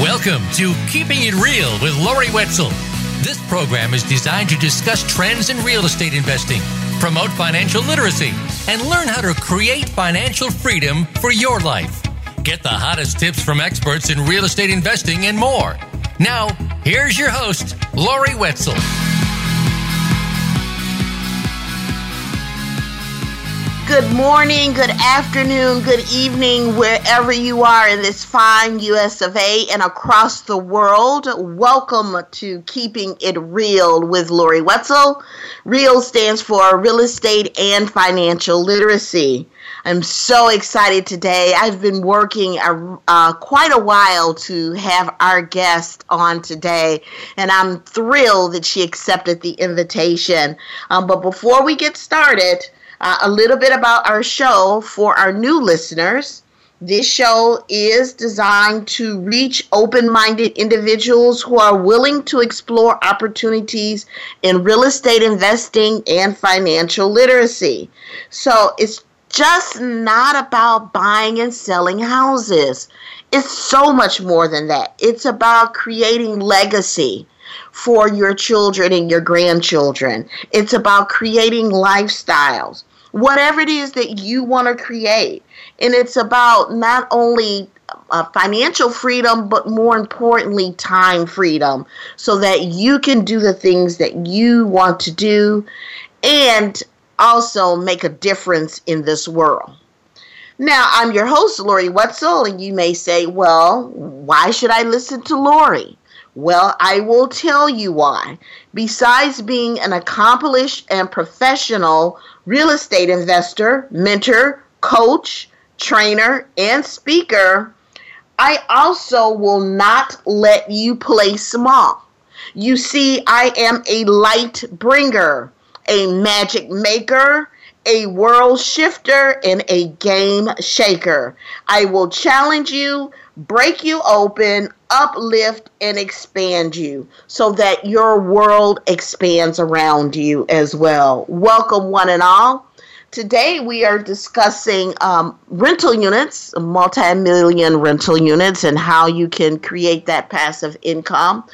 Welcome to Keeping It Real with Lori Wetzel. This program is designed to discuss trends in real estate investing, promote financial literacy, and learn how to create financial freedom for your life. Get the hottest tips from experts in real estate investing and more. Now, here's your host, Lori Wetzel. Good morning, good afternoon, good evening, wherever you are in this fine US of A and across the world. Welcome to Keeping It Real with Lori Wetzel. REAL stands for Real Estate and Financial Literacy. I'm so excited today. I've been working a, uh, quite a while to have our guest on today, and I'm thrilled that she accepted the invitation. Um, but before we get started, uh, a little bit about our show for our new listeners. This show is designed to reach open minded individuals who are willing to explore opportunities in real estate investing and financial literacy. So it's just not about buying and selling houses. It's so much more than that. It's about creating legacy for your children and your grandchildren. It's about creating lifestyles whatever it is that you want to create. And it's about not only uh, financial freedom, but more importantly, time freedom, so that you can do the things that you want to do and also make a difference in this world. Now, I'm your host, Lori Wetzel, and you may say, well, why should I listen to Lori? Well, I will tell you why. Besides being an accomplished and professional real estate investor, mentor, coach, trainer, and speaker, I also will not let you play small. You see, I am a light bringer, a magic maker, a world shifter, and a game shaker. I will challenge you, break you open, uplift, and expand you so that your world expands around you as well. Welcome, one and all. Today we are discussing um, rental units, multi million rental units, and how you can create that passive income.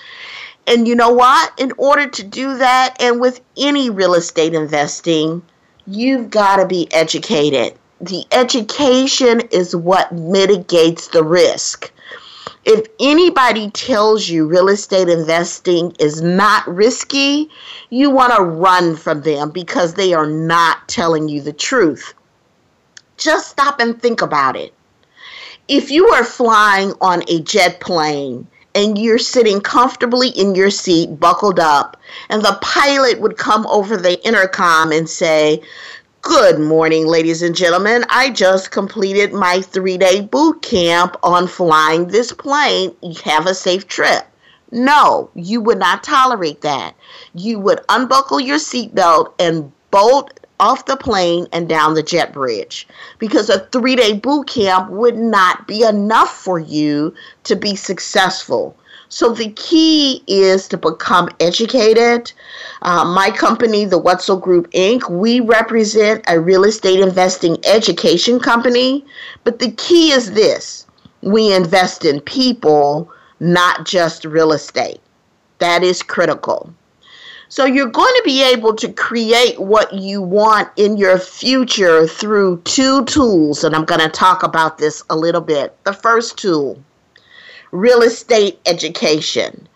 And you know what? In order to do that, and with any real estate investing, you've got to be educated the education is what mitigates the risk. If anybody tells you real estate investing is not risky, you want to run from them because they are not telling you the truth. Just stop and think about it. If you are flying on a jet plane and you're sitting comfortably in your seat, buckled up, and the pilot would come over the intercom and say, Good morning, ladies and gentlemen. I just completed my three day boot camp on flying this plane. Have a safe trip. No, you would not tolerate that. You would unbuckle your seatbelt and bolt off the plane and down the jet bridge because a three day boot camp would not be enough for you to be successful. So the key is to become educated. Uh, my company, the Wetzel Group Inc., we represent a real estate investing education company. But the key is this we invest in people, not just real estate. That is critical. So you're going to be able to create what you want in your future through two tools, and I'm going to talk about this a little bit. The first tool real estate education.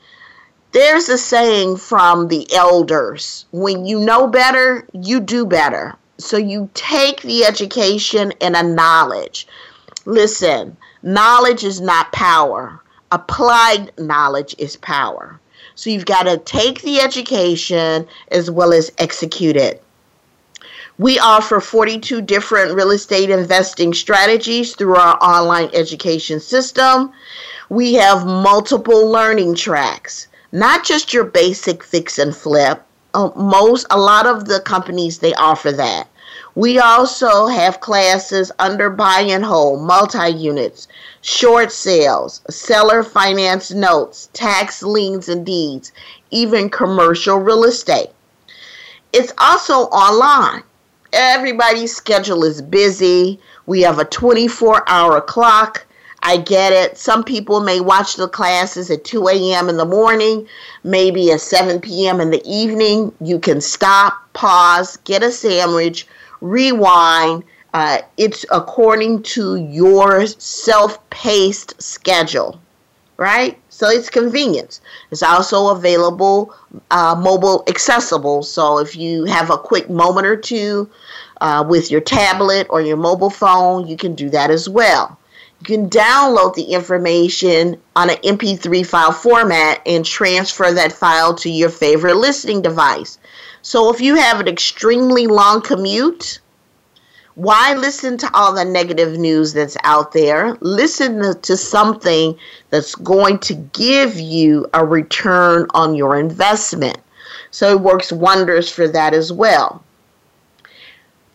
There's a saying from the elders when you know better, you do better. So you take the education and a knowledge. Listen, knowledge is not power, applied knowledge is power. So you've got to take the education as well as execute it. We offer 42 different real estate investing strategies through our online education system. We have multiple learning tracks, not just your basic fix and flip. Uh, most, a lot of the companies, they offer that. We also have classes under buy and hold, multi units, short sales, seller finance notes, tax liens and deeds, even commercial real estate. It's also online. Everybody's schedule is busy. We have a 24 hour clock. I get it. Some people may watch the classes at 2 a.m. in the morning, maybe at 7 p.m. in the evening. You can stop, pause, get a sandwich, rewind. Uh, it's according to your self paced schedule, right? So it's convenience. It's also available uh, mobile accessible. So if you have a quick moment or two uh, with your tablet or your mobile phone, you can do that as well. You can download the information on an MP3 file format and transfer that file to your favorite listening device. So if you have an extremely long commute, why listen to all the negative news that's out there? Listen to something that's going to give you a return on your investment. So it works wonders for that as well.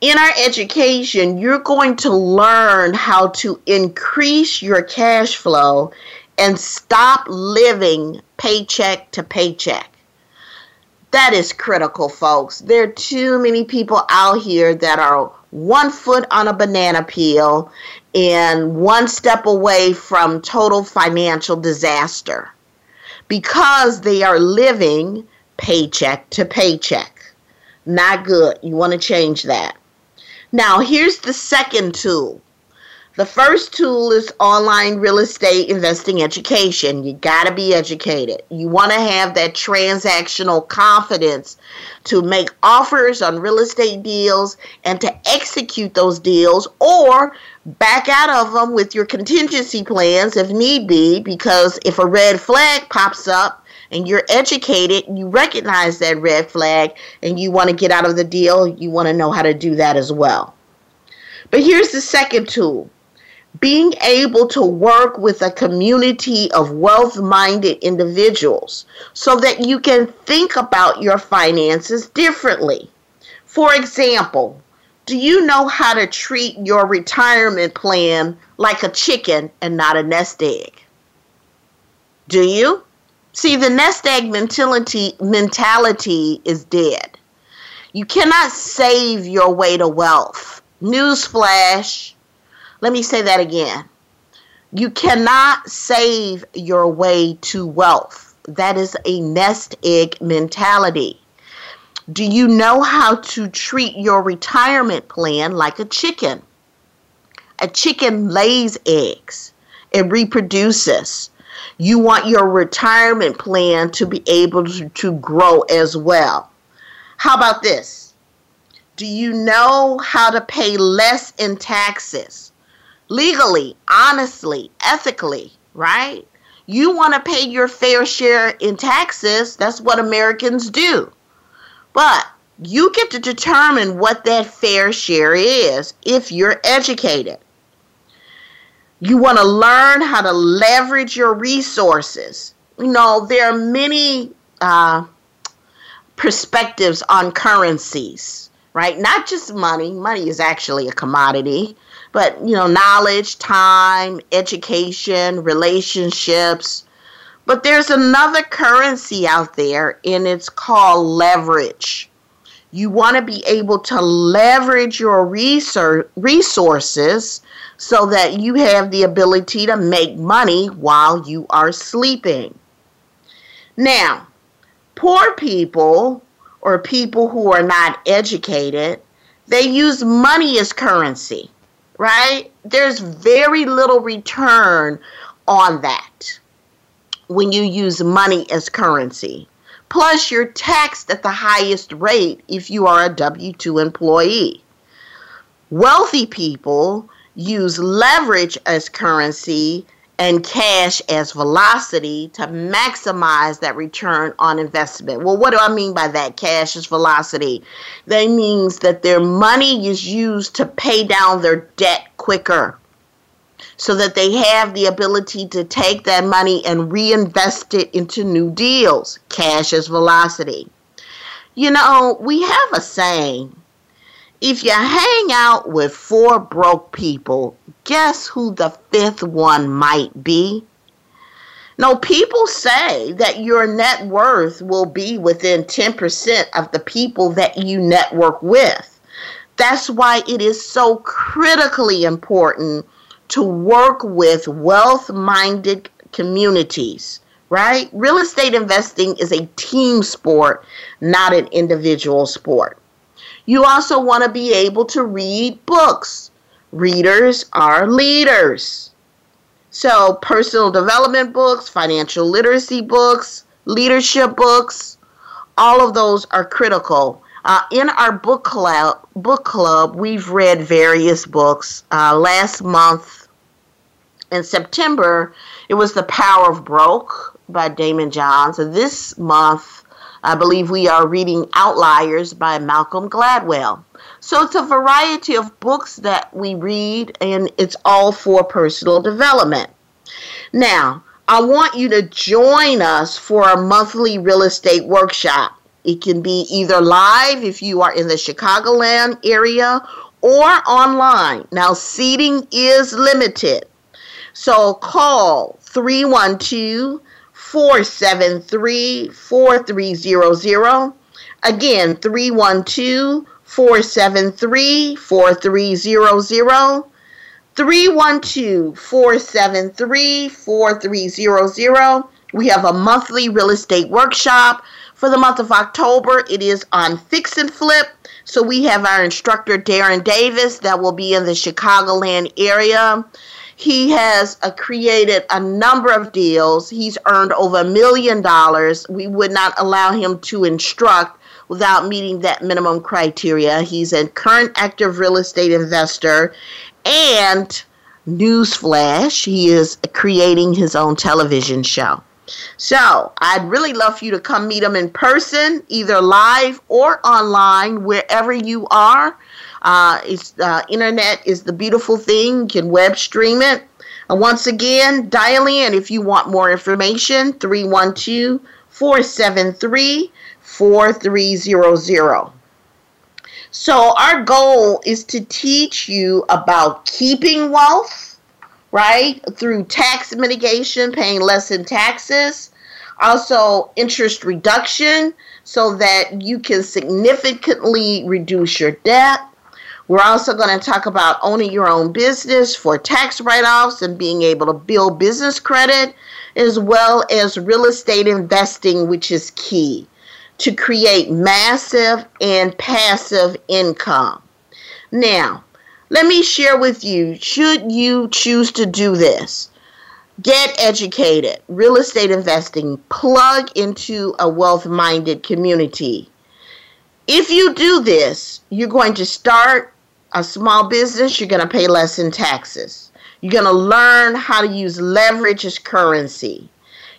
In our education, you're going to learn how to increase your cash flow and stop living paycheck to paycheck. That is critical, folks. There are too many people out here that are one foot on a banana peel and one step away from total financial disaster because they are living paycheck to paycheck. Not good. You want to change that. Now, here's the second tool the first tool is online real estate investing education. You got to be educated. You want to have that transactional confidence to make offers on real estate deals and to execute those deals or back out of them with your contingency plans if need be because if a red flag pops up and you're educated, you recognize that red flag and you want to get out of the deal, you want to know how to do that as well. But here's the second tool being able to work with a community of wealth minded individuals so that you can think about your finances differently. For example, do you know how to treat your retirement plan like a chicken and not a nest egg? Do you? See, the nest egg mentality, mentality is dead. You cannot save your way to wealth. Newsflash let me say that again. You cannot save your way to wealth. That is a nest egg mentality. Do you know how to treat your retirement plan like a chicken? A chicken lays eggs, it reproduces. You want your retirement plan to be able to, to grow as well. How about this? Do you know how to pay less in taxes? legally, honestly, ethically, right? You want to pay your fair share in taxes. That's what Americans do. But you get to determine what that fair share is if you're educated. You want to learn how to leverage your resources. You know, there are many uh, perspectives on currencies, right? Not just money. Money is actually a commodity but you know knowledge time education relationships but there's another currency out there and it's called leverage you want to be able to leverage your resources so that you have the ability to make money while you are sleeping now poor people or people who are not educated they use money as currency right? There's very little return on that when you use money as currency. Plus, you're taxed at the highest rate if you are a W 2 employee. Wealthy people use leverage as currency and cash as velocity to maximize that return on investment. Well, what do I mean by that? Cash as velocity. That means that their money is used to pay down their debt quicker so that they have the ability to take that money and reinvest it into new deals. Cash as velocity. You know, we have a saying if you hang out with four broke people, guess who the fifth one might be? No, people say that your net worth will be within 10% of the people that you network with. That's why it is so critically important to work with wealth minded communities, right? Real estate investing is a team sport, not an individual sport. You also want to be able to read books. Readers are leaders. So, personal development books, financial literacy books, leadership books, all of those are critical. Uh, in our book club, book club, we've read various books. Uh, last month, in September, it was The Power of Broke by Daymond Johns. And this month, I believe we are reading Outliers by Malcolm Gladwell. So it's a variety of books that we read, and it's all for personal development. Now, I want you to join us for a monthly real estate workshop. It can be either live if you are in the Chicagoland area or online. Now, seating is limited. So call 312 473 4300. Again, 312 473 4300. 312 473 4300. We have a monthly real estate workshop. For the month of October, it is on Fix and Flip. So we have our instructor, Darren Davis, that will be in the Chicagoland area. He has uh, created a number of deals. He's earned over a million dollars. We would not allow him to instruct without meeting that minimum criteria. He's a current active real estate investor and newsflash, he is creating his own television show. So, I'd really love for you to come meet him in person, either live or online, wherever you are. Uh, it's, uh, internet is the beautiful thing. You can web stream it. And once again, dial in if you want more information 312 473 4300. So, our goal is to teach you about keeping wealth, right? Through tax mitigation, paying less in taxes, also interest reduction so that you can significantly reduce your debt we're also going to talk about owning your own business for tax write offs and being able to build business credit, as well as real estate investing, which is key to create massive and passive income. Now, let me share with you should you choose to do this, get educated, real estate investing, plug into a wealth minded community. If you do this, you're going to start a small business, you're going to pay less in taxes. You're going to learn how to use leverage as currency.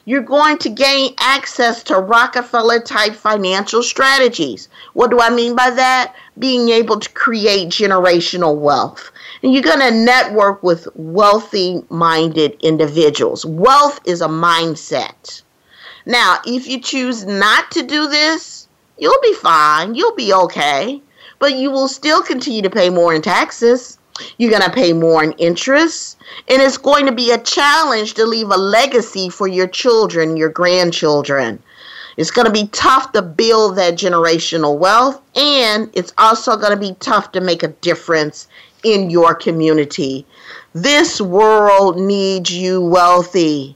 You're going to gain access to Rockefeller type financial strategies. What do I mean by that? Being able to create generational wealth. And you're going to network with wealthy minded individuals. Wealth is a mindset. Now, if you choose not to do this, you'll be fine. You'll be okay but you will still continue to pay more in taxes. You're going to pay more in interest. And it's going to be a challenge to leave a legacy for your children, your grandchildren. It's going to be tough to build that generational wealth. And it's also going to be tough to make a difference in your community. This world needs you wealthy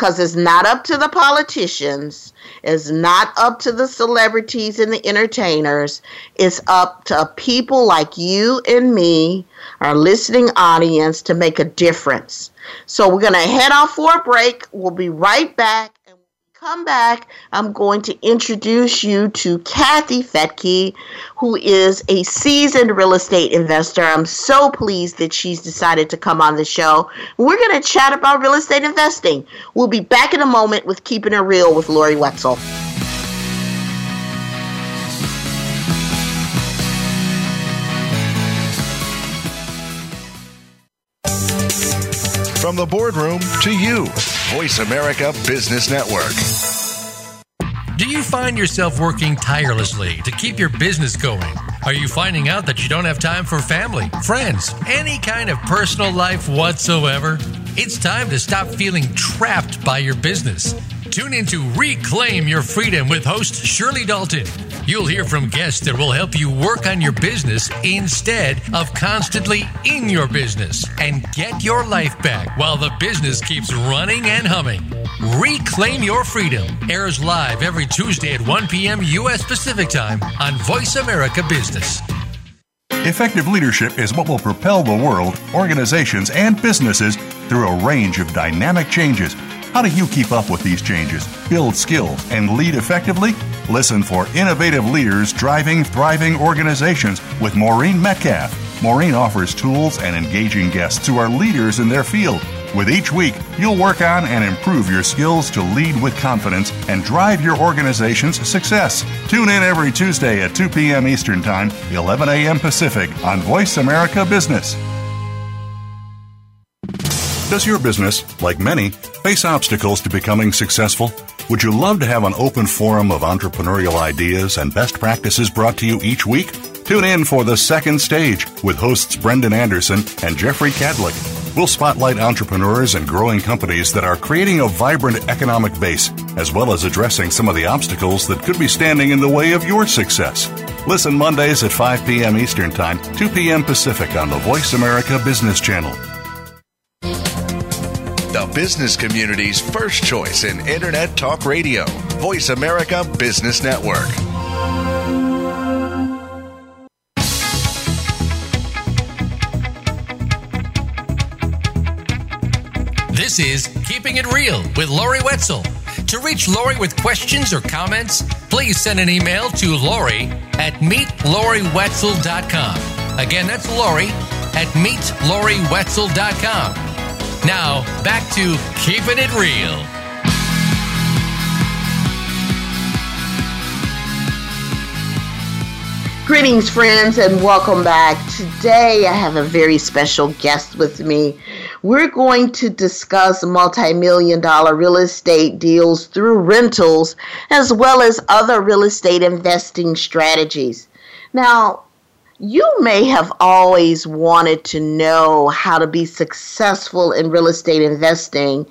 because it's not up to the politicians, it's not up to the celebrities and the entertainers. It's up to people like you and me, our listening audience, to make a difference. So we're going to head off for a break. We'll be right back. Come back, I'm going to introduce you to Kathy Fettke, who is a seasoned real estate investor. I'm so pleased that she's decided to come on the show. We're going to chat about real estate investing. We'll be back in a moment with Keeping It Real with Lori Wetzel. From the boardroom to you, Voice America Business Network. Do you find yourself working tirelessly to keep your business going? Are you finding out that you don't have time for family, friends, any kind of personal life whatsoever? It's time to stop feeling trapped by your business. Tune in to Reclaim Your Freedom with host Shirley Dalton. You'll hear from guests that will help you work on your business instead of constantly in your business and get your life back while the business keeps running and humming. Reclaim Your Freedom airs live every Tuesday at 1 p.m. U.S. Pacific Time on Voice America Business. Effective leadership is what will propel the world, organizations, and businesses through a range of dynamic changes. How do you keep up with these changes, build skills, and lead effectively? Listen for innovative leaders driving thriving organizations with Maureen Metcalf. Maureen offers tools and engaging guests who are leaders in their field. With each week, you'll work on and improve your skills to lead with confidence and drive your organization's success. Tune in every Tuesday at 2 p.m. Eastern Time, 11 a.m. Pacific on Voice America Business. Does your business, like many, face obstacles to becoming successful? Would you love to have an open forum of entrepreneurial ideas and best practices brought to you each week? Tune in for The Second Stage with hosts Brendan Anderson and Jeffrey Cadlick. We'll spotlight entrepreneurs and growing companies that are creating a vibrant economic base, as well as addressing some of the obstacles that could be standing in the way of your success. Listen Mondays at 5 p.m. Eastern Time, 2 p.m. Pacific on the Voice America Business Channel business community's first choice in Internet Talk Radio. Voice America Business Network. This is Keeping It Real with Lori Wetzel. To reach Lori with questions or comments, please send an email to Lori at meetloriwetzel.com. Again, that's Lori at meetloriwetzel.com. Now, back to Keeping It Real. Greetings, friends, and welcome back. Today, I have a very special guest with me. We're going to discuss multi million dollar real estate deals through rentals, as well as other real estate investing strategies. Now, you may have always wanted to know how to be successful in real estate investing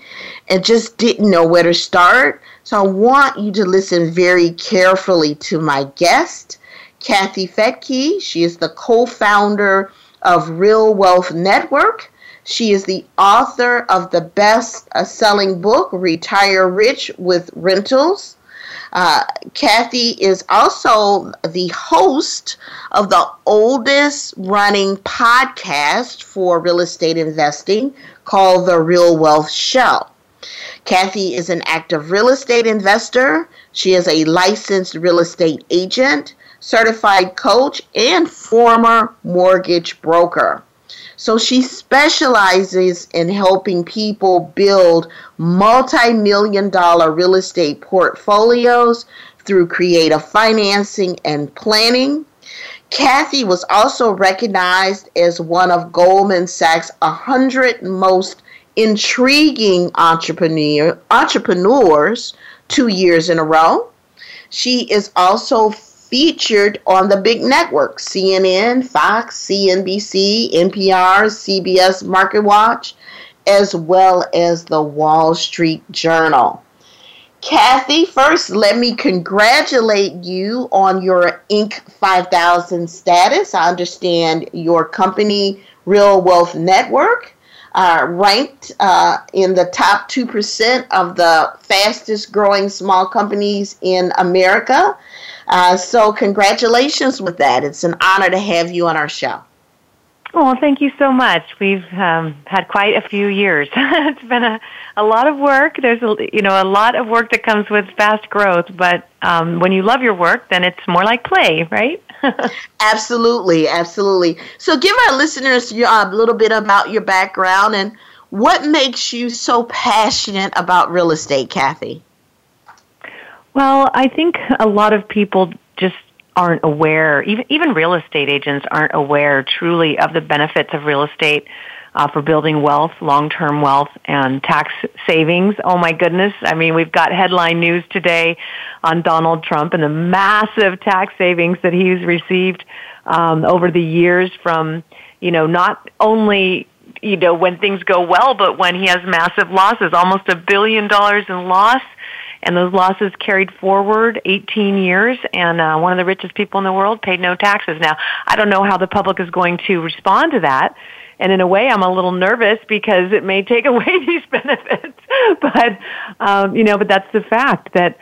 and just didn't know where to start. So I want you to listen very carefully to my guest, Kathy Fettke. She is the co founder of Real Wealth Network. She is the author of the best selling book, Retire Rich with Rentals. Uh, Kathy is also the host of the oldest running podcast for real estate investing called The Real Wealth Show. Kathy is an active real estate investor. She is a licensed real estate agent, certified coach, and former mortgage broker. So she specializes in helping people build multi million dollar real estate portfolios through creative financing and planning. Kathy was also recognized as one of Goldman Sachs' 100 most intriguing entrepreneur, entrepreneurs two years in a row. She is also featured on the big networks CNN, Fox, CNBC, NPR, CBS Market Watch, as well as the Wall Street Journal. Kathy, first, let me congratulate you on your Inc. 5000 status. I understand your company, Real Wealth Network, uh, ranked uh, in the top 2% of the fastest growing small companies in America. Uh, so, congratulations with that. It's an honor to have you on our show. Oh, thank you so much. We've um, had quite a few years. it's been a, a lot of work. There's a, you know a lot of work that comes with fast growth, but um, when you love your work, then it's more like play, right? absolutely, absolutely. So, give our listeners a little bit about your background and what makes you so passionate about real estate, Kathy. Well, I think a lot of people just aren't aware, even even real estate agents aren't aware truly of the benefits of real estate uh, for building wealth, long-term wealth, and tax savings. Oh my goodness! I mean, we've got headline news today on Donald Trump and the massive tax savings that he's received um, over the years from you know not only you know when things go well, but when he has massive losses, almost a billion dollars in loss and those losses carried forward 18 years, and uh, one of the richest people in the world paid no taxes. Now, I don't know how the public is going to respond to that. And in a way, I'm a little nervous because it may take away these benefits. but um, you know, but that's the fact that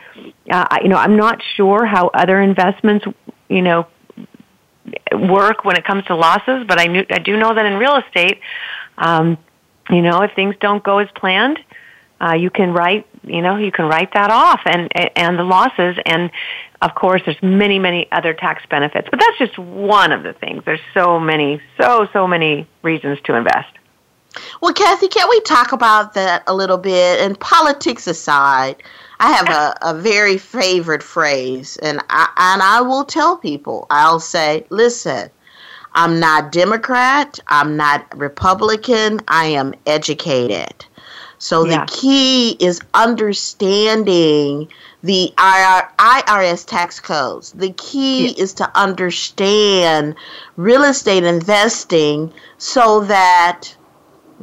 uh, you know I'm not sure how other investments you know work when it comes to losses. But I knew I do know that in real estate, um, you know, if things don't go as planned, uh, you can write you know you can write that off and and the losses. And of course there's many many other tax benefits but that's just one of the things. There's so many so so many reasons to invest. Well kathy can we talk about that a little bit? And politics aside i have a, a very favorite phrase and I, and I will tell people i'll say listen i'm not democrat. I'm not republican. I am educated so yeah. the key is understanding the IRS tax codes. The key yeah. is to understand real estate investing so that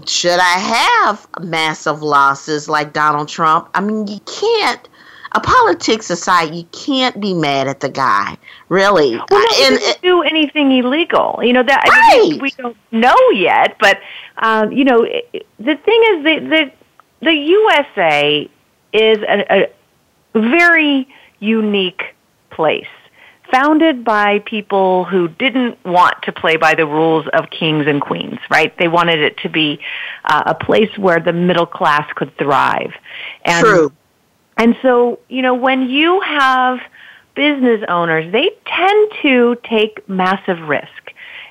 should I have massive losses like Donald Trump? I mean, you can't. A politics aside, you can't be mad at the guy, really. Well, no, he didn't do anything illegal. You know that right. I mean, we don't know yet, but um, you know the thing is that, that the USA is a, a very unique place founded by people who didn't want to play by the rules of kings and queens, right? They wanted it to be uh, a place where the middle class could thrive. And, True. And so, you know, when you have business owners, they tend to take massive risk.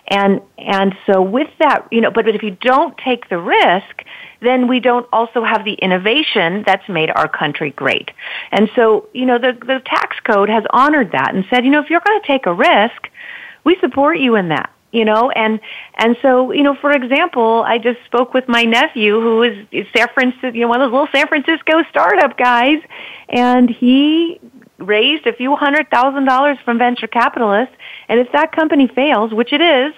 And and so with that, you know, but, but if you don't take the risk, then we don't also have the innovation that's made our country great. And so, you know, the, the tax code has honored that and said, you know, if you're going to take a risk, we support you in that you know and and so you know for example i just spoke with my nephew who is, san francisco you know one of those little san francisco startup guys and he raised a few hundred thousand dollars from venture capitalists and if that company fails which it is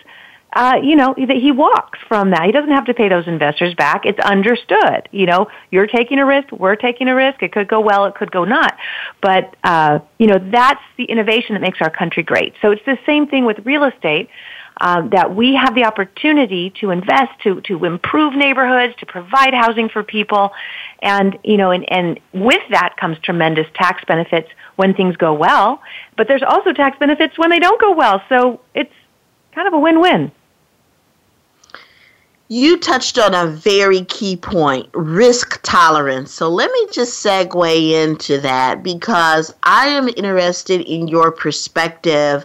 uh, you know, that he walks from that. He doesn't have to pay those investors back. It's understood. You know, you're taking a risk, we're taking a risk. It could go well, it could go not. But, uh, you know, that's the innovation that makes our country great. So it's the same thing with real estate. Um, that we have the opportunity to invest, to to improve neighborhoods, to provide housing for people, and you know, and, and with that comes tremendous tax benefits when things go well. But there's also tax benefits when they don't go well. So it's kind of a win-win. You touched on a very key point risk tolerance. So let me just segue into that because I am interested in your perspective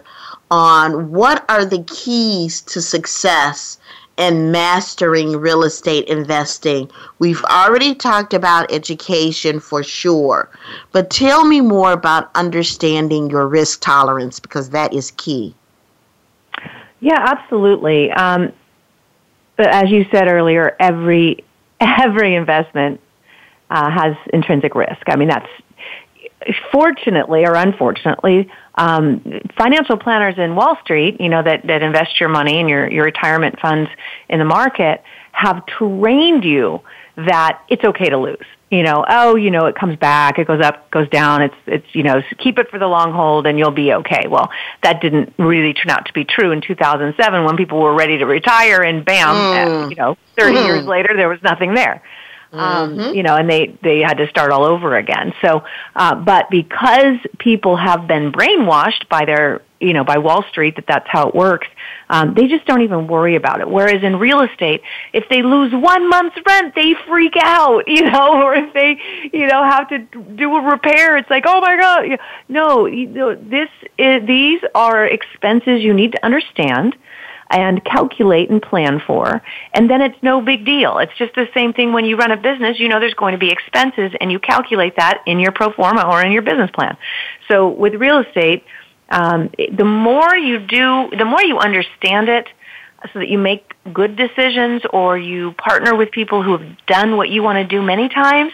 on what are the keys to success in mastering real estate investing. We've already talked about education for sure, but tell me more about understanding your risk tolerance because that is key. Yeah, absolutely. Um, but as you said earlier, every every investment uh, has intrinsic risk. I mean, that's fortunately or unfortunately, um, financial planners in Wall Street, you know, that, that invest your money and your, your retirement funds in the market have trained you that it's okay to lose you know, oh, you know, it comes back, it goes up, goes down. It's it's you know, keep it for the long hold and you'll be okay. Well, that didn't really turn out to be true in 2007 when people were ready to retire and bam, mm. you know, 30 mm. years later there was nothing there. Um, mm-hmm. you know, and they they had to start all over again. So, uh, but because people have been brainwashed by their you know by Wall Street that that's how it works. Um, they just don't even worry about it. Whereas in real estate, if they lose one month's rent, they freak out, you know, or if they, you know, have to do a repair, it's like, oh my god, no, you know, this is, these are expenses you need to understand and calculate and plan for. And then it's no big deal. It's just the same thing when you run a business. You know there's going to be expenses and you calculate that in your pro forma or in your business plan. So with real estate, um, the more you do, the more you understand it, so that you make good decisions or you partner with people who have done what you want to do many times,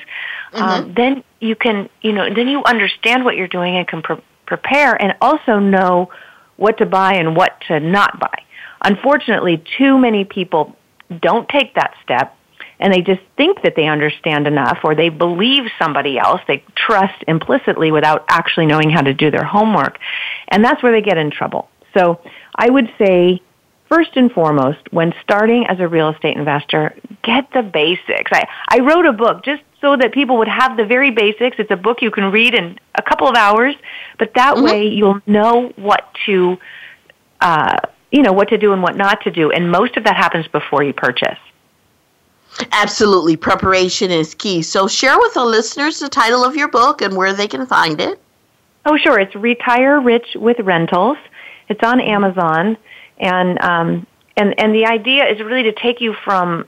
um, mm-hmm. um, then you can, you know, then you understand what you're doing and can pre- prepare and also know what to buy and what to not buy. Unfortunately, too many people don't take that step and they just think that they understand enough or they believe somebody else. They trust implicitly without actually knowing how to do their homework. And that's where they get in trouble. So I would say, first and foremost, when starting as a real estate investor, get the basics. I, I wrote a book just so that people would have the very basics. It's a book you can read in a couple of hours, but that mm-hmm. way you'll know what to, uh, you know, what to do and what not to do. And most of that happens before you purchase. Absolutely. Preparation is key. So share with the listeners the title of your book and where they can find it. Oh, sure. It's Retire Rich with Rentals. It's on Amazon. And, um, and, and the idea is really to take you from,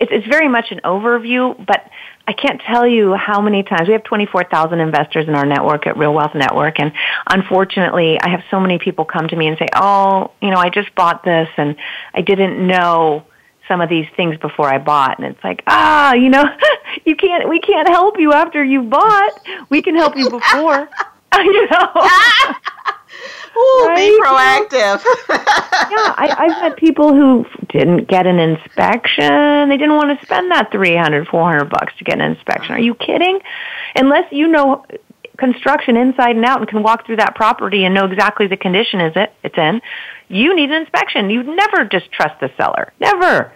it's, it's very much an overview, but I can't tell you how many times we have 24,000 investors in our network at Real Wealth Network and unfortunately I have so many people come to me and say, "Oh, you know, I just bought this and I didn't know some of these things before I bought." And it's like, "Ah, you know, you can't we can't help you after you bought. We can help you before." you know. Ooh, right? be proactive. yeah, I, I've had people who didn't get an inspection. They didn't want to spend that three hundred, four hundred bucks to get an inspection. Are you kidding? Unless you know construction inside and out and can walk through that property and know exactly the condition is it it's in, you need an inspection. You never just trust the seller. Never.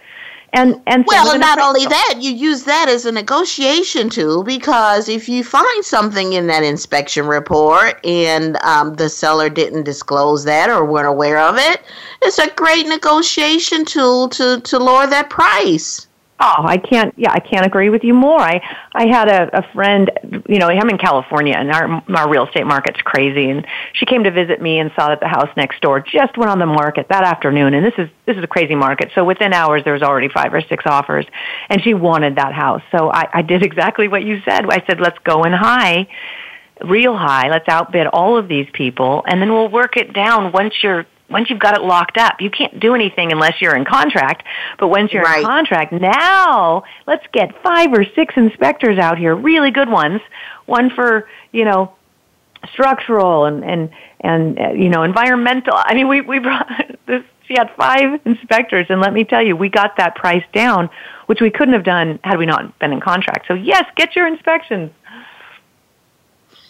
And and well, and not only that, you use that as a negotiation tool because if you find something in that inspection report and um, the seller didn't disclose that or weren't aware of it, it's a great negotiation tool to to lower that price. Oh, I can't. Yeah, I can't agree with you more. I I had a, a friend. You know, I'm in California, and our our real estate market's crazy. And she came to visit me and saw that the house next door just went on the market that afternoon. And this is this is a crazy market. So within hours, there was already five or six offers, and she wanted that house. So I, I did exactly what you said. I said, let's go in high, real high. Let's outbid all of these people, and then we'll work it down once you're once you've got it locked up, you can't do anything unless you're in contract. But once you're right. in contract, now let's get five or six inspectors out here, really good ones. One for, you know, structural and, and, and, uh, you know, environmental. I mean, we, we brought this, she had five inspectors and let me tell you, we got that price down, which we couldn't have done had we not been in contract. So yes, get your inspections.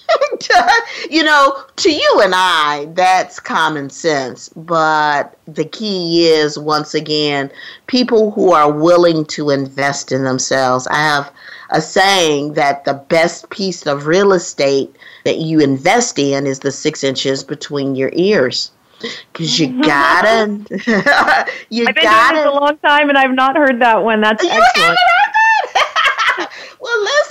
you know, to you and I, that's common sense. But the key is, once again, people who are willing to invest in themselves. I have a saying that the best piece of real estate that you invest in is the six inches between your ears. Because you gotta, you I've been gotta. Doing this a long time, and I've not heard that one. That's excellent.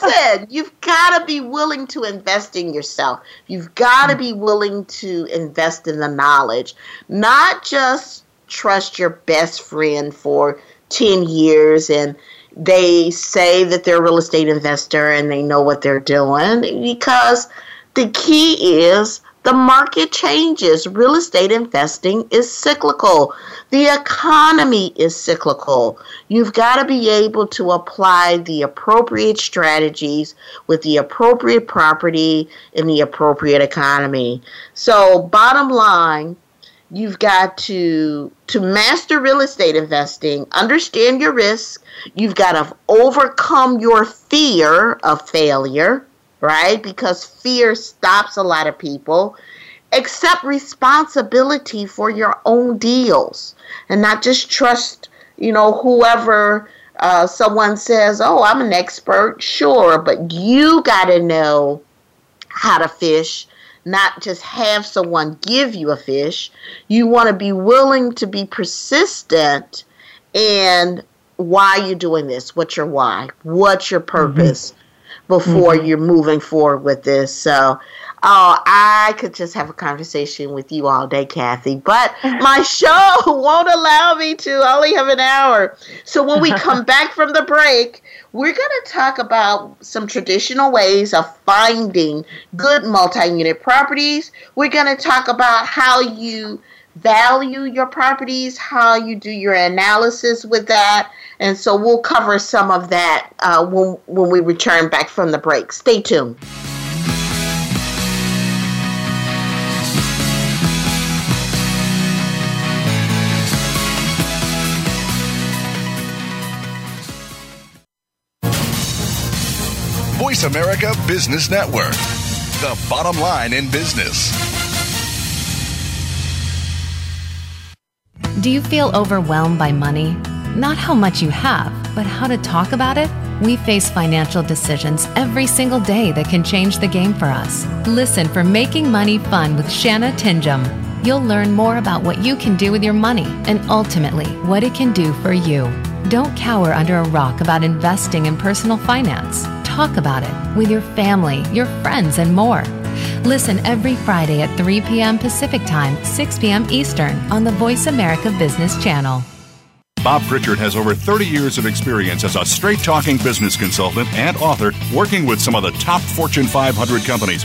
Listen, you've got to be willing to invest in yourself. You've got to be willing to invest in the knowledge, not just trust your best friend for 10 years and they say that they're a real estate investor and they know what they're doing because the key is the market changes. Real estate investing is cyclical. The economy is cyclical. You've got to be able to apply the appropriate strategies with the appropriate property in the appropriate economy. So, bottom line, you've got to to master real estate investing understand your risk you've got to overcome your fear of failure right? Because fear stops a lot of people. Accept responsibility for your own deals and not just trust, you know, whoever uh, someone says, oh, I'm an expert. Sure, but you got to know how to fish, not just have someone give you a fish. You want to be willing to be persistent and why are you're doing this. What's your why? What's your mm-hmm. purpose. Before mm-hmm. you're moving forward with this? So Oh, I could just have a conversation with you all day, Kathy, but my show won't allow me to. I only have an hour. So when we come back from the break, we're going to talk about some traditional ways of finding good multi unit properties. We're going to talk about how you value your properties, how you do your analysis with that. And so we'll cover some of that uh, when, when we return back from the break. Stay tuned. Voice America Business Network, the bottom line in business. Do you feel overwhelmed by money? Not how much you have, but how to talk about it? We face financial decisions every single day that can change the game for us. Listen for Making Money Fun with Shanna Tingom. You'll learn more about what you can do with your money and ultimately what it can do for you. Don't cower under a rock about investing in personal finance talk about it with your family, your friends, and more. Listen every Friday at 3 p.m. Pacific Time, 6 p.m. Eastern on the Voice America Business Channel. Bob Pritchard has over 30 years of experience as a straight talking business consultant and author working with some of the top Fortune 500 companies.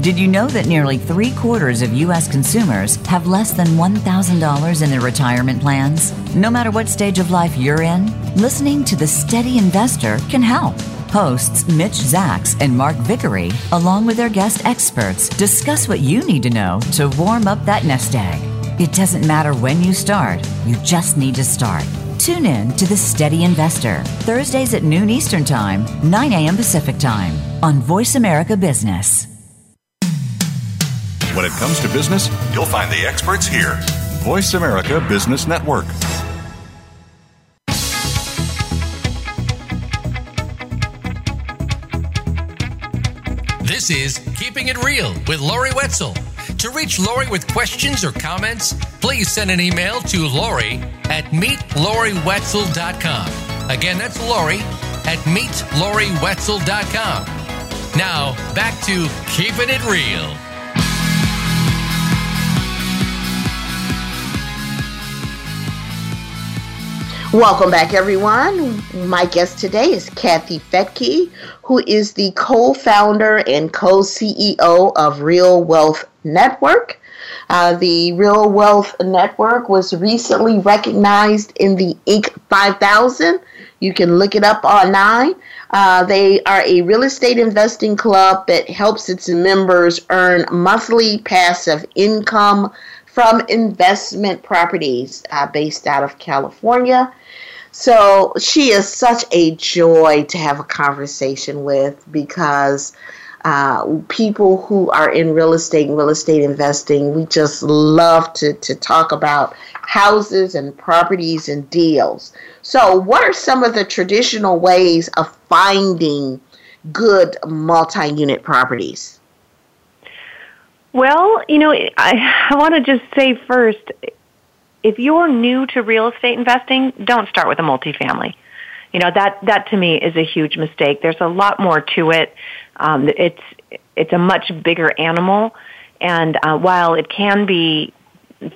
Did you know that nearly three quarters of U.S. consumers have less than $1,000 in their retirement plans? No matter what stage of life you're in, listening to The Steady Investor can help. Hosts Mitch Zacks and Mark Vickery, along with their guest experts, discuss what you need to know to warm up that nest egg. It doesn't matter when you start, you just need to start. Tune in to The Steady Investor, Thursdays at noon Eastern Time, 9 a.m. Pacific Time, on Voice America Business. When it comes to business, you'll find the experts here. Voice America Business Network. This is Keeping It Real with Lori Wetzel. To reach Lori with questions or comments, please send an email to Lori at meetloriwetzel.com. Again, that's Lori at meetloriwetzel.com. Now, back to Keeping It Real. Welcome back, everyone. My guest today is Kathy Fettke, who is the co founder and co CEO of Real Wealth Network. Uh, the Real Wealth Network was recently recognized in the Inc. 5000. You can look it up online. Uh, they are a real estate investing club that helps its members earn monthly passive income from investment properties uh, based out of California. So she is such a joy to have a conversation with because uh, people who are in real estate and real estate investing, we just love to, to talk about houses and properties and deals. So, what are some of the traditional ways of finding good multi unit properties? Well, you know, I, I want to just say first if you're new to real estate investing, don't start with a multifamily. You know that that to me is a huge mistake. There's a lot more to it. Um, it's it's a much bigger animal, and uh, while it can be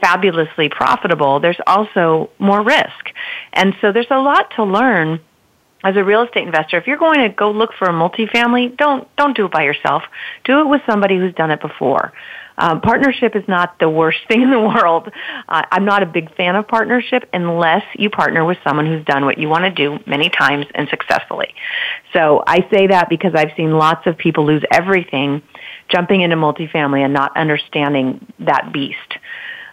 fabulously profitable, there's also more risk, and so there's a lot to learn as a real estate investor, if you're going to go look for a multifamily, don't don't do it by yourself. Do it with somebody who's done it before. Um, partnership is not the worst thing in the world. Uh, I'm not a big fan of partnership unless you partner with someone who's done what you want to do many times and successfully. So I say that because I've seen lots of people lose everything jumping into multifamily and not understanding that beast.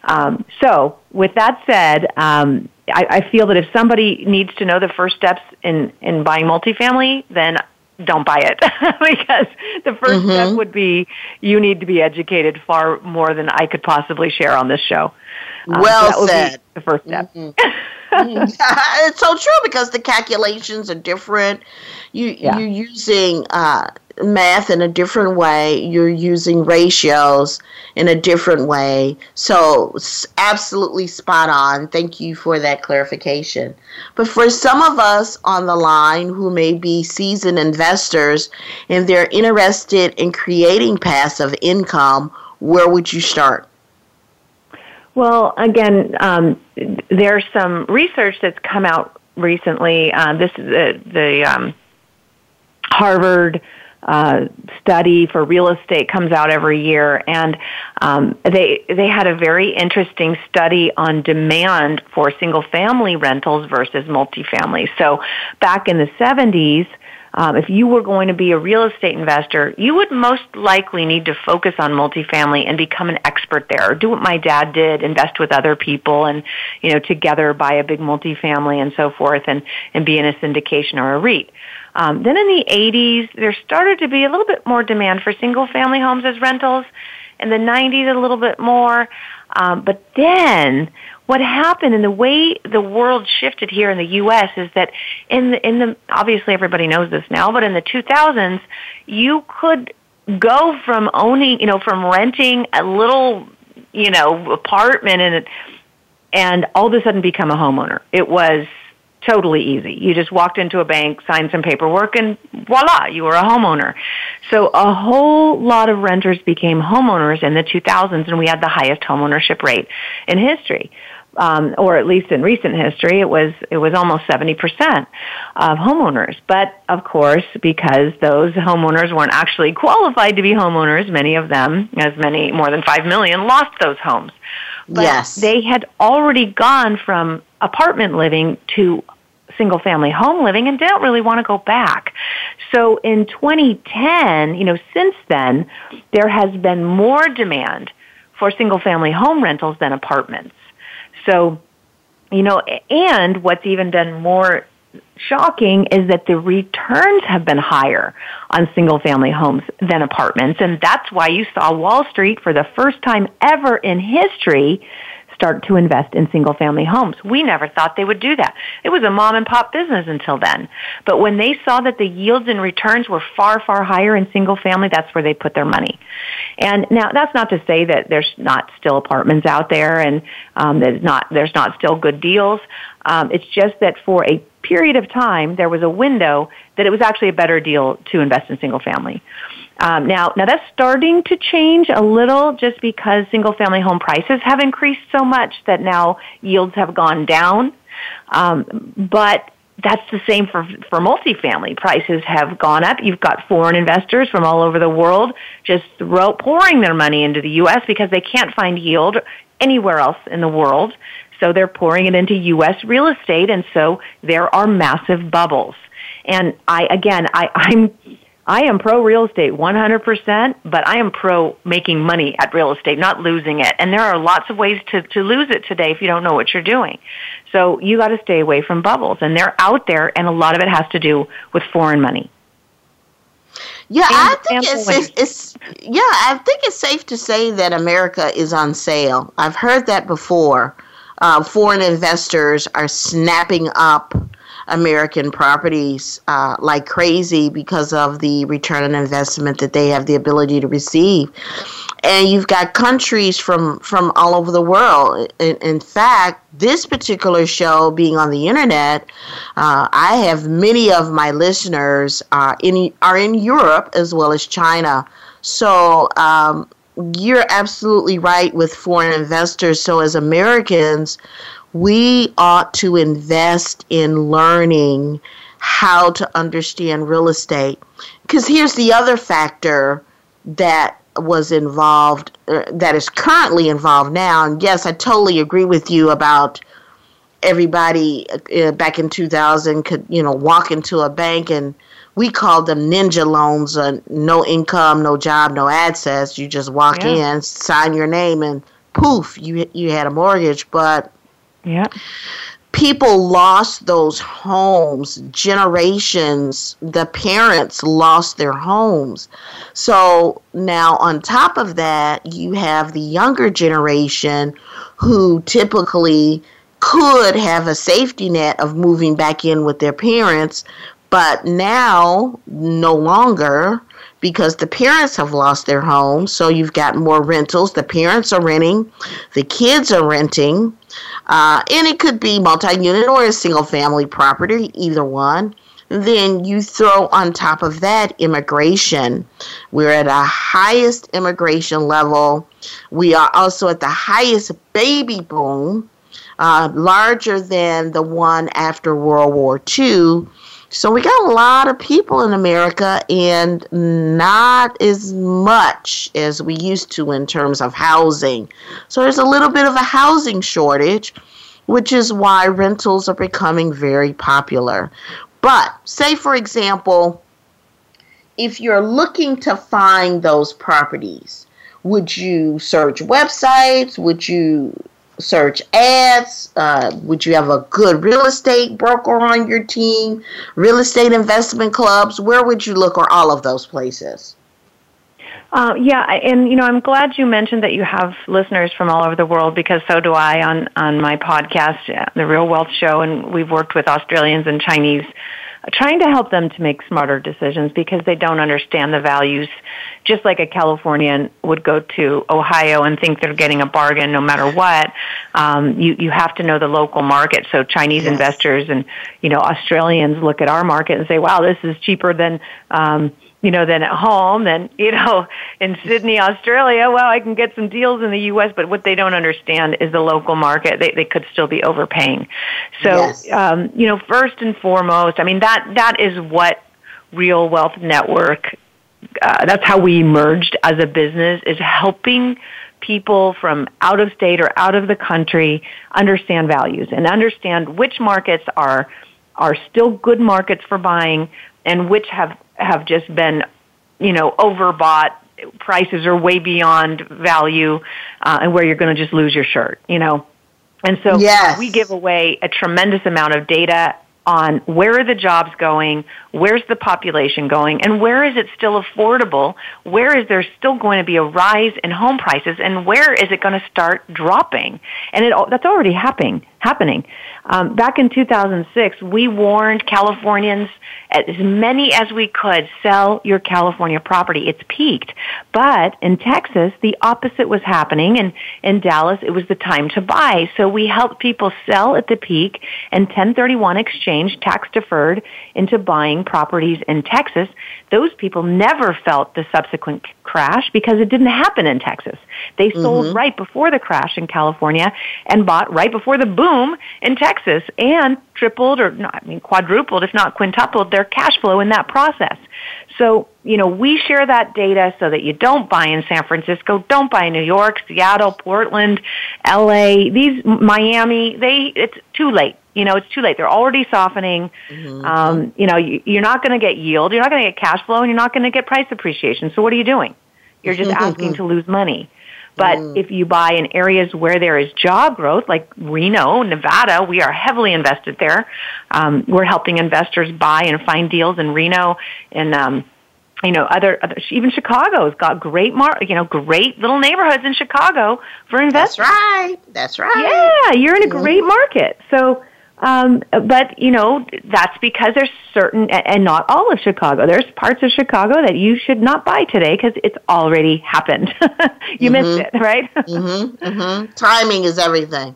Um, so, with that said, um, I, I feel that if somebody needs to know the first steps in in buying multifamily, then don't buy it because the 1st mm-hmm. step would be you need to be educated far more than I could possibly share on this show. Um, well so said. the first step. Mm-hmm. it's so true because the calculations are different. You yeah. you're using uh, math in a different way. You're using ratios in a different way. So, absolutely spot on. Thank you for that clarification. But for some of us on the line who may be seasoned investors and they're interested in creating passive income, where would you start? Well, again, um, there's some research that's come out recently. Uh, this is the, the um, Harvard uh, study for real estate comes out every year, and um, they they had a very interesting study on demand for single family rentals versus multifamily. So back in the 70s. Um, if you were going to be a real estate investor, you would most likely need to focus on multifamily and become an expert there. Or do what my dad did, invest with other people and, you know, together buy a big multifamily and so forth and, and be in a syndication or a REIT. Um, then in the 80s, there started to be a little bit more demand for single family homes as rentals. In the 90s, a little bit more. Um, but then what happened and the way the world shifted here in the U.S. is that in the, in the, obviously everybody knows this now, but in the 2000s, you could go from owning, you know, from renting a little, you know, apartment and, and all of a sudden become a homeowner. It was totally easy. You just walked into a bank, signed some paperwork, and voila, you were a homeowner. So a whole lot of renters became homeowners in the 2000s, and we had the highest homeownership rate in history. Um, or at least in recent history, it was it was almost seventy percent of homeowners. But of course, because those homeowners weren't actually qualified to be homeowners, many of them, as many more than five million, lost those homes. But yes. they had already gone from apartment living to single family home living and don't really want to go back. So in 2010, you know, since then, there has been more demand for single family home rentals than apartments. So, you know, and what's even been more shocking is that the returns have been higher on single family homes than apartments. And that's why you saw Wall Street for the first time ever in history start to invest in single family homes. We never thought they would do that. It was a mom and pop business until then. But when they saw that the yields and returns were far, far higher in single family, that's where they put their money. And now that's not to say that there's not still apartments out there and um, there's not there's not still good deals. Um, it's just that for a period of time there was a window that it was actually a better deal to invest in single family. Um, now, now that's starting to change a little just because single family home prices have increased so much that now yields have gone down. Um, but that's the same for for multifamily. Prices have gone up. You've got foreign investors from all over the world just throw, pouring their money into the U.S. because they can't find yield anywhere else in the world. So they're pouring it into U.S. real estate, and so there are massive bubbles. And I again, I, I'm I am pro real estate 100%, but I am pro making money at real estate, not losing it. And there are lots of ways to, to lose it today if you don't know what you're doing. So you got to stay away from bubbles. And they're out there, and a lot of it has to do with foreign money. Yeah, and, I think it's, it's, it's yeah, I think it's safe to say that America is on sale. I've heard that before. Uh, foreign investors are snapping up American properties uh, like crazy because of the return on investment that they have the ability to receive. And you've got countries from, from all over the world. In, in fact, this particular show being on the internet, uh, I have many of my listeners uh, in, are in Europe as well as China. So um, you're absolutely right with foreign investors. So as Americans, we ought to invest in learning how to understand real estate. Because here's the other factor that was involved, uh, that is currently involved now. And yes, I totally agree with you about everybody uh, back in 2000 could, you know, walk into a bank and we called them ninja loans, uh, no income, no job, no access. You just walk yeah. in, sign your name, and poof, you you had a mortgage. But yeah. people lost those homes. Generations the parents lost their homes. So now on top of that you have the younger generation who typically could have a safety net of moving back in with their parents but now no longer because the parents have lost their homes so you've got more rentals. The parents are renting. The kids are renting uh, and it could be multi-unit or a single family property, either one. Then you throw on top of that immigration. We're at a highest immigration level. We are also at the highest baby boom, uh, larger than the one after World War II. So we got a lot of people in America and not as much as we used to in terms of housing. So there's a little bit of a housing shortage, which is why rentals are becoming very popular. But say, for example, if you're looking to find those properties, would you search websites? Would you search ads? Uh, would you have a good real estate broker on your team? Real estate investment clubs? Where would you look, or all of those places? Uh, yeah, and you know, I'm glad you mentioned that you have listeners from all over the world because so do I on on my podcast, the Real Wealth Show, and we've worked with Australians and Chinese trying to help them to make smarter decisions because they don't understand the values. Just like a Californian would go to Ohio and think they're getting a bargain no matter what, um, you you have to know the local market. So Chinese yes. investors and you know Australians look at our market and say, "Wow, this is cheaper than." Um, you know, than at home, then, you know, in Sydney, Australia, well, I can get some deals in the U.S., but what they don't understand is the local market. They, they could still be overpaying. So, yes. um, you know, first and foremost, I mean, that, that is what Real Wealth Network, uh, that's how we emerged as a business, is helping people from out of state or out of the country understand values and understand which markets are are still good markets for buying and which have have just been, you know, overbought. Prices are way beyond value, uh, and where you're going to just lose your shirt, you know. And so yes. we give away a tremendous amount of data on where are the jobs going, where's the population going, and where is it still affordable? Where is there still going to be a rise in home prices, and where is it going to start dropping? And it, that's already happening. Happening. Um, back in 2006, we warned Californians as many as we could sell your California property. It's peaked. But in Texas, the opposite was happening, and in Dallas, it was the time to buy. So we helped people sell at the peak and 1031 exchange tax deferred into buying properties in Texas. Those people never felt the subsequent crash because it didn't happen in Texas. They sold mm-hmm. right before the crash in California and bought right before the boom in Texas and tripled or not, I mean quadrupled if not quintupled their cash flow in that process. So, you know, we share that data so that you don't buy in San Francisco, don't buy in New York, Seattle, Portland, LA, these Miami, they it's too late. You know, it's too late. They're already softening. Mm-hmm. Um, you know, you, you're not going to get yield, you're not going to get cash flow, and you're not going to get price appreciation. So what are you doing? You're just asking to lose money. But mm. if you buy in areas where there is job growth, like Reno, Nevada, we are heavily invested there. Um, we're helping investors buy and find deals in Reno and um, you know other, other even Chicago's got great mar- you know great little neighborhoods in Chicago for investors. That's right. That's right. Yeah, you're in a great market. So um, but you know that's because there's certain, and not all of Chicago. There's parts of Chicago that you should not buy today because it's already happened. you mm-hmm. missed it, right? mm-hmm. Mm-hmm. Timing is everything.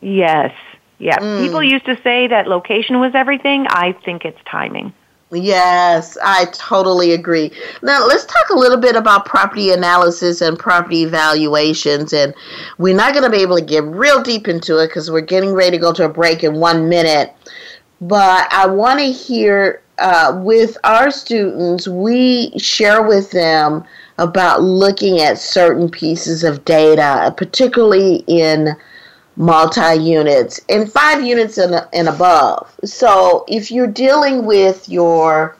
Yes. Yeah. Mm. People used to say that location was everything. I think it's timing. Yes, I totally agree. Now, let's talk a little bit about property analysis and property valuations. And we're not going to be able to get real deep into it because we're getting ready to go to a break in one minute. But I want to hear uh, with our students, we share with them about looking at certain pieces of data, particularly in multi units and five units and, and above. So if you're dealing with your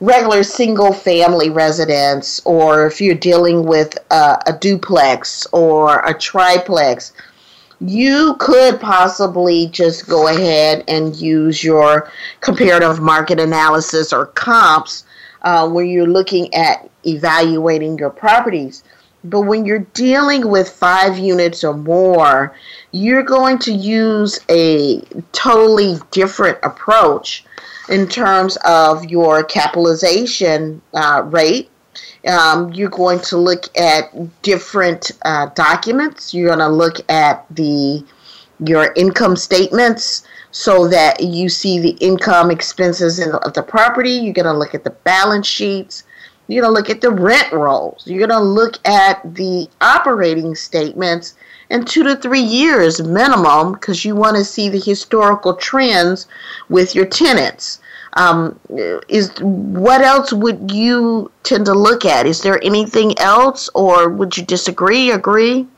regular single family residence, or if you're dealing with a, a duplex or a triplex, you could possibly just go ahead and use your comparative market analysis or comps uh, when you're looking at evaluating your properties. But when you're dealing with five units or more, you're going to use a totally different approach in terms of your capitalization uh, rate. Um, you're going to look at different uh, documents. You're going to look at the your income statements so that you see the income expenses of the property. You're going to look at the balance sheets. You're going to look at the rent rolls. You're going to look at the operating statements in two to three years minimum because you want to see the historical trends with your tenants. Um, is what else would you tend to look at? Is there anything else, or would you disagree? Agree?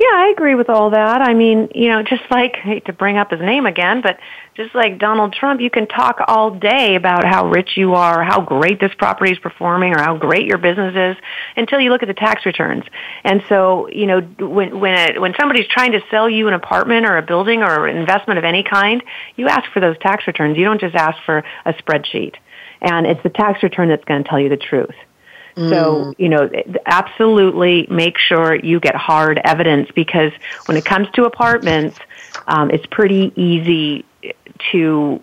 Yeah, I agree with all that. I mean, you know, just like, hate to bring up his name again, but just like Donald Trump, you can talk all day about how rich you are, how great this property is performing, or how great your business is until you look at the tax returns. And so, you know, when, when, a, when somebody's trying to sell you an apartment or a building or an investment of any kind, you ask for those tax returns. You don't just ask for a spreadsheet. And it's the tax return that's going to tell you the truth. So, mm. you know, absolutely make sure you get hard evidence because when it comes to apartments, um, it's pretty easy to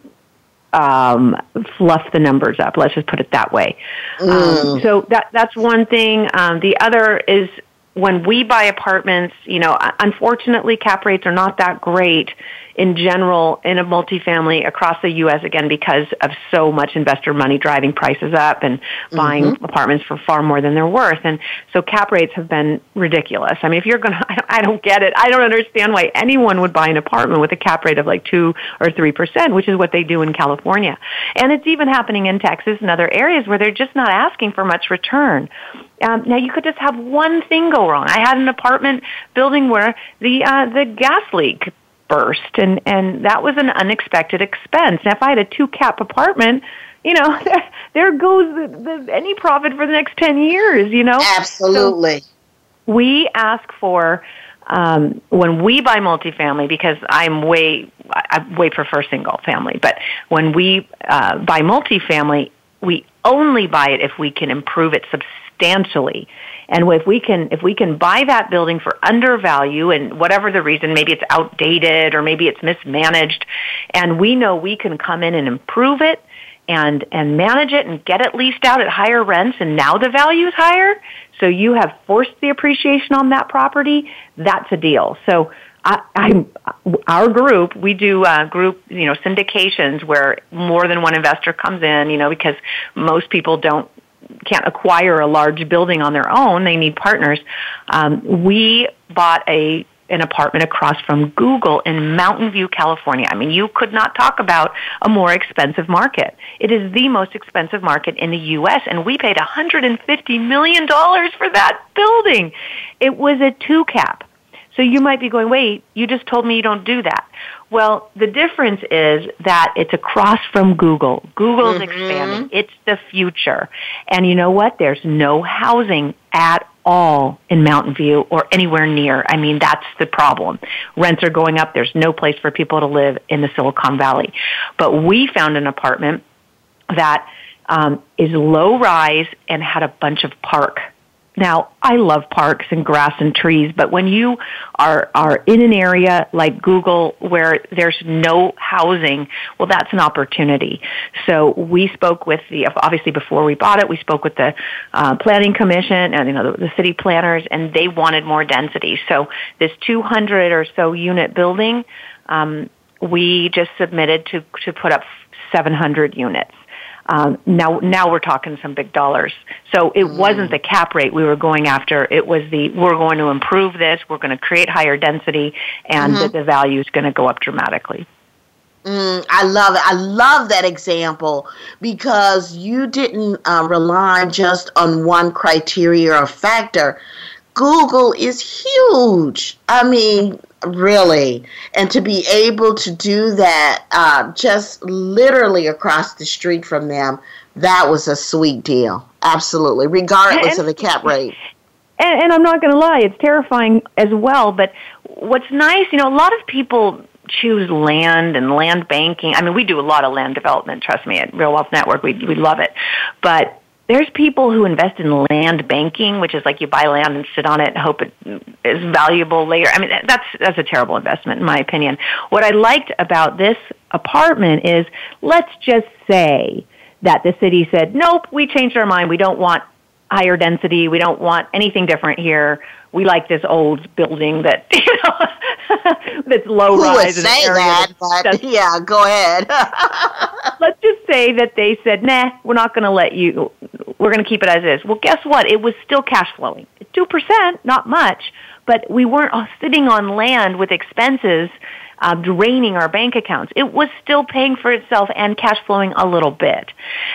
um, fluff the numbers up. Let's just put it that way. Um, mm. Um, so that that's one thing. Um, the other is when we buy apartments. You know, unfortunately, cap rates are not that great in general in a multifamily across the U.S. again because of so much investor money driving prices up and buying mm-hmm. apartments for far more than they're worth. And so cap rates have been ridiculous. I mean, if you're going to, I don't get it. I don't understand why anyone would buy an apartment with a cap rate of like 2 or 3%, which is what they do in California. And it's even happening in Texas and other areas where they're just not asking for much return. Um, now you could just have one thing go wrong. I had an apartment building where the uh, the gas leak burst and and that was an unexpected expense. Now if I had a two cap apartment, you know, there, there goes the, the, any profit for the next 10 years, you know? Absolutely. So we ask for um, when we buy multifamily, because I'm way, I way prefer single family, but when we uh, buy multifamily, we only buy it if we can improve it substantially. And if we can, if we can buy that building for undervalue and whatever the reason, maybe it's outdated or maybe it's mismanaged, and we know we can come in and improve it and, and manage it and get it leased out at higher rents and now the value is higher, so you have forced the appreciation on that property, that's a deal. So I, I, our group, we do uh, group, you know, syndications where more than one investor comes in, you know, because most people don't can't acquire a large building on their own. They need partners. Um, we bought a an apartment across from Google in Mountain View, California. I mean, you could not talk about a more expensive market. It is the most expensive market in the U.S., and we paid $150 million for that building. It was a two cap. So you might be going, wait, you just told me you don't do that. Well, the difference is that it's across from Google. Google's mm-hmm. expanding. It's the future. And you know what? There's no housing at all in Mountain View or anywhere near. I mean, that's the problem. Rents are going up. There's no place for people to live in the Silicon Valley. But we found an apartment that um, is low rise and had a bunch of park now, I love parks and grass and trees, but when you are, are in an area like Google where there's no housing, well, that's an opportunity. So we spoke with the, obviously before we bought it, we spoke with the uh, planning commission and, you know, the, the city planners and they wanted more density. So this 200 or so unit building, um, we just submitted to, to put up 700 units. Um, now, now we're talking some big dollars. So it mm. wasn't the cap rate we were going after. It was the we're going to improve this. We're going to create higher density, and mm-hmm. the, the value is going to go up dramatically. Mm, I love it. I love that example because you didn't uh, rely just on one criteria or factor. Google is huge. I mean, really and to be able to do that uh, just literally across the street from them that was a sweet deal absolutely regardless and, of the cap rate and, and i'm not going to lie it's terrifying as well but what's nice, you know, a lot of people choose land and land banking. I mean, we do a lot of land development, trust me, at Real Wealth Network. We, we love it. But there's people who invest in land banking, which is like you buy land and sit on it and hope it is valuable later. I mean, that's that's a terrible investment in my opinion. What I liked about this apartment is let's just say that the city said, "Nope, we changed our mind. We don't want higher density. We don't want anything different here. We like this old building that you know that's low Who rise. Would say that, but yeah, go ahead. let's just say that they said, "Nah, we're not going to let you. We're going to keep it as is." Well, guess what? It was still cash flowing. Two percent, not much, but we weren't sitting on land with expenses uh, draining our bank accounts. It was still paying for itself and cash flowing a little bit.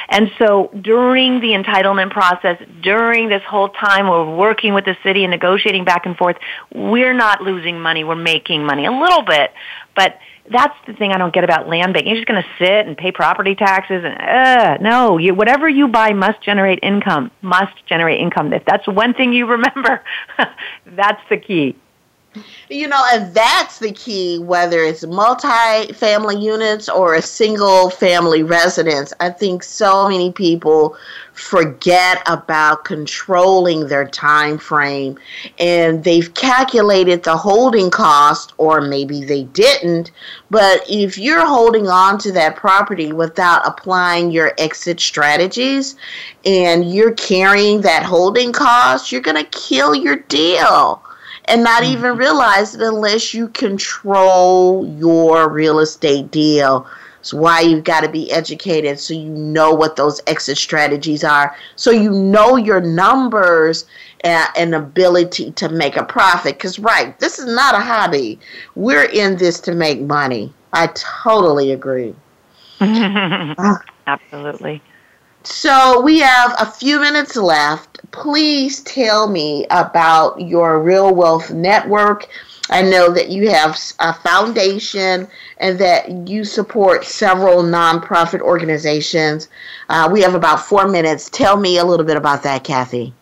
And so during the entitlement process, during this whole time we're working with the city and negotiating back and forth, we're not losing money, we're making money a little bit, but that's the thing I don't get about land banking. You're just going to sit and pay property taxes and uh, no, you, whatever you buy must generate income. Must generate income. If that's one thing you remember, that's the key. You know, and that's the key, whether it's multi family units or a single family residence. I think so many people forget about controlling their time frame and they've calculated the holding cost or maybe they didn't but if you're holding on to that property without applying your exit strategies and you're carrying that holding cost you're going to kill your deal and not mm-hmm. even realize it unless you control your real estate deal. It's why you've got to be educated so you know what those exit strategies are, so you know your numbers and, and ability to make a profit. Because, right, this is not a hobby. We're in this to make money. I totally agree. Absolutely. So we have a few minutes left. Please tell me about your Real Wealth Network. I know that you have a foundation and that you support several nonprofit organizations. Uh, we have about four minutes. Tell me a little bit about that, Kathy.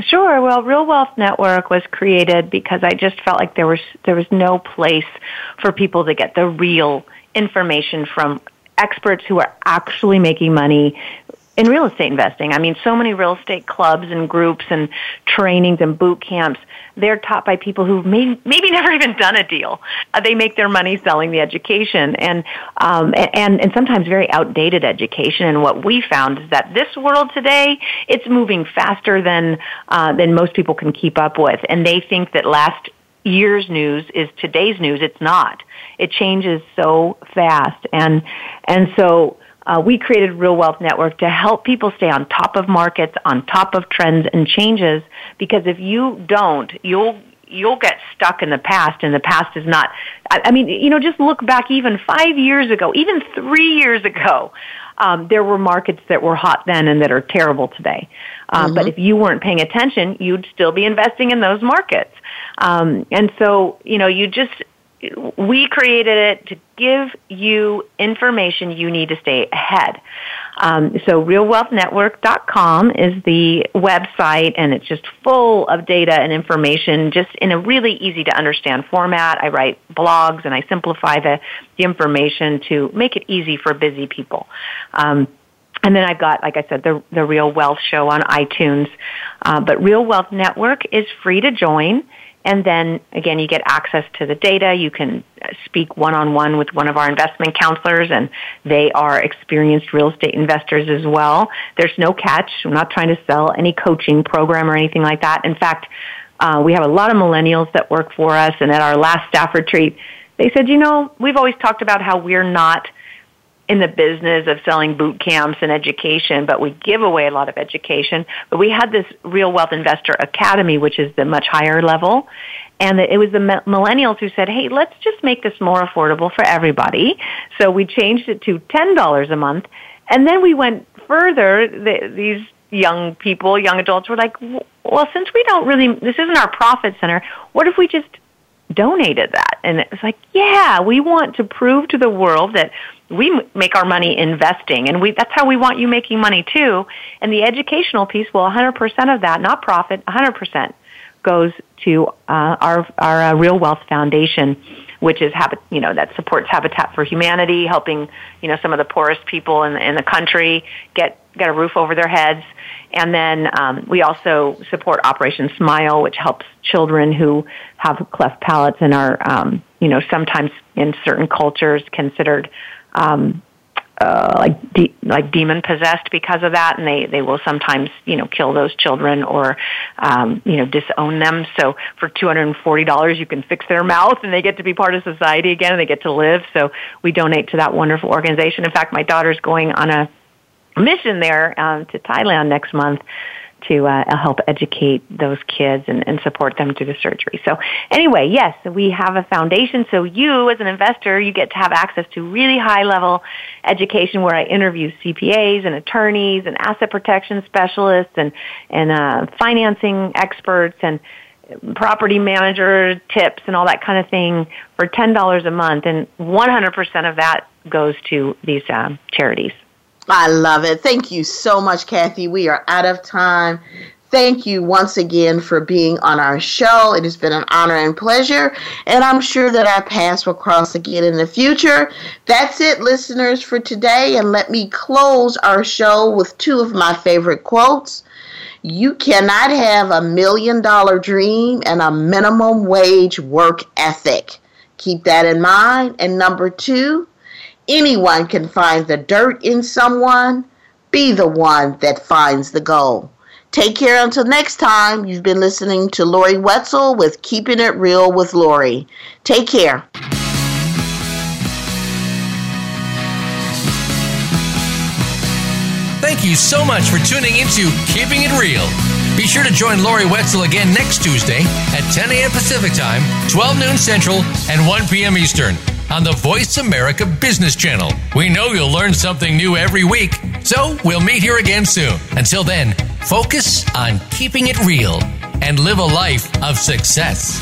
Sure. Well, Real Wealth Network was created because I just felt like there was there was no place for people to get the real information from experts who are actually making money in real estate investing. I mean, so many real estate clubs and groups and trainings and boot camps, they're taught by people who may, maybe never even done a deal. Uh, they make their money selling the education and, um, and, and sometimes very outdated education. And what we found is that this world today, it's moving faster than, uh, than most people can keep up with. And they think that last year's news is today's news. It's not. It changes so fast. And, and so, uh, we created Real Wealth Network to help people stay on top of markets, on top of trends and changes. Because if you don't, you'll you'll get stuck in the past, and the past is not. I, I mean, you know, just look back even five years ago, even three years ago. Um, there were markets that were hot then and that are terrible today. Um, mm-hmm. But if you weren't paying attention, you'd still be investing in those markets. Um, and so, you know, you just we created it to give you information you need to stay ahead. Um, so realwealthnetwork.com is the website and it's just full of data and information just in a really easy to understand format. I write blogs and I simplify the, the information to make it easy for busy people. Um, and then I've got, like I said, the, the Real Wealth Show on iTunes. Uh, but Real Wealth Network is free to join. And then again, you get access to the data. You can speak one on one with one of our investment counselors and they are experienced real estate investors as well. There's no catch. I'm not trying to sell any coaching program or anything like that. In fact, uh, we have a lot of millennials that work for us and at our last staff retreat, they said, you know, we've always talked about how we're not in the business of selling boot camps and education, but we give away a lot of education. But we had this Real Wealth Investor Academy, which is the much higher level. And it was the millennials who said, hey, let's just make this more affordable for everybody. So we changed it to $10 a month. And then we went further. The, these young people, young adults were like, well, since we don't really, this isn't our profit center, what if we just donated that? And it was like, yeah, we want to prove to the world that we make our money investing and we that's how we want you making money too and the educational piece well 100% of that not profit 100% goes to uh, our our uh, Real Wealth Foundation, which is habit, you know, that supports Habitat for Humanity, helping you know some of the poorest people in, in the country get get a roof over their heads. And then um, we also support Operation Smile, which helps children who have cleft palates and are, um, you know, sometimes in certain cultures considered um, uh, like de- like demon possessed because of that, and they they will sometimes you know kill those children or um, you know disown them. So for two hundred and forty dollars, you can fix their mouth, and they get to be part of society again, and they get to live. So we donate to that wonderful organization. In fact, my daughter's going on a mission there um, to Thailand next month to uh, help educate those kids and, and support them through the surgery. So anyway, yes, we have a foundation. So you, as an investor, you get to have access to really high level education where I interview CPAs and attorneys and asset protection specialists and and uh, financing experts and property manager tips and all that kind of thing for ten dollars a month, and one hundred percent of that goes to these um, charities. I love it. Thank you so much, Kathy. We are out of time. Thank you once again for being on our show. It has been an honor and pleasure, and I'm sure that our paths will cross again in the future. That's it, listeners, for today, and let me close our show with two of my favorite quotes. You cannot have a million dollar dream and a minimum wage work ethic. Keep that in mind. And number two, Anyone can find the dirt in someone. Be the one that finds the gold. Take care until next time. You've been listening to Lori Wetzel with Keeping It Real with Lori. Take care. Thank you so much for tuning into Keeping It Real. Be sure to join Lori Wetzel again next Tuesday at 10 a.m. Pacific Time, 12 noon Central, and 1 p.m. Eastern on the Voice America Business Channel. We know you'll learn something new every week, so we'll meet here again soon. Until then, focus on keeping it real and live a life of success.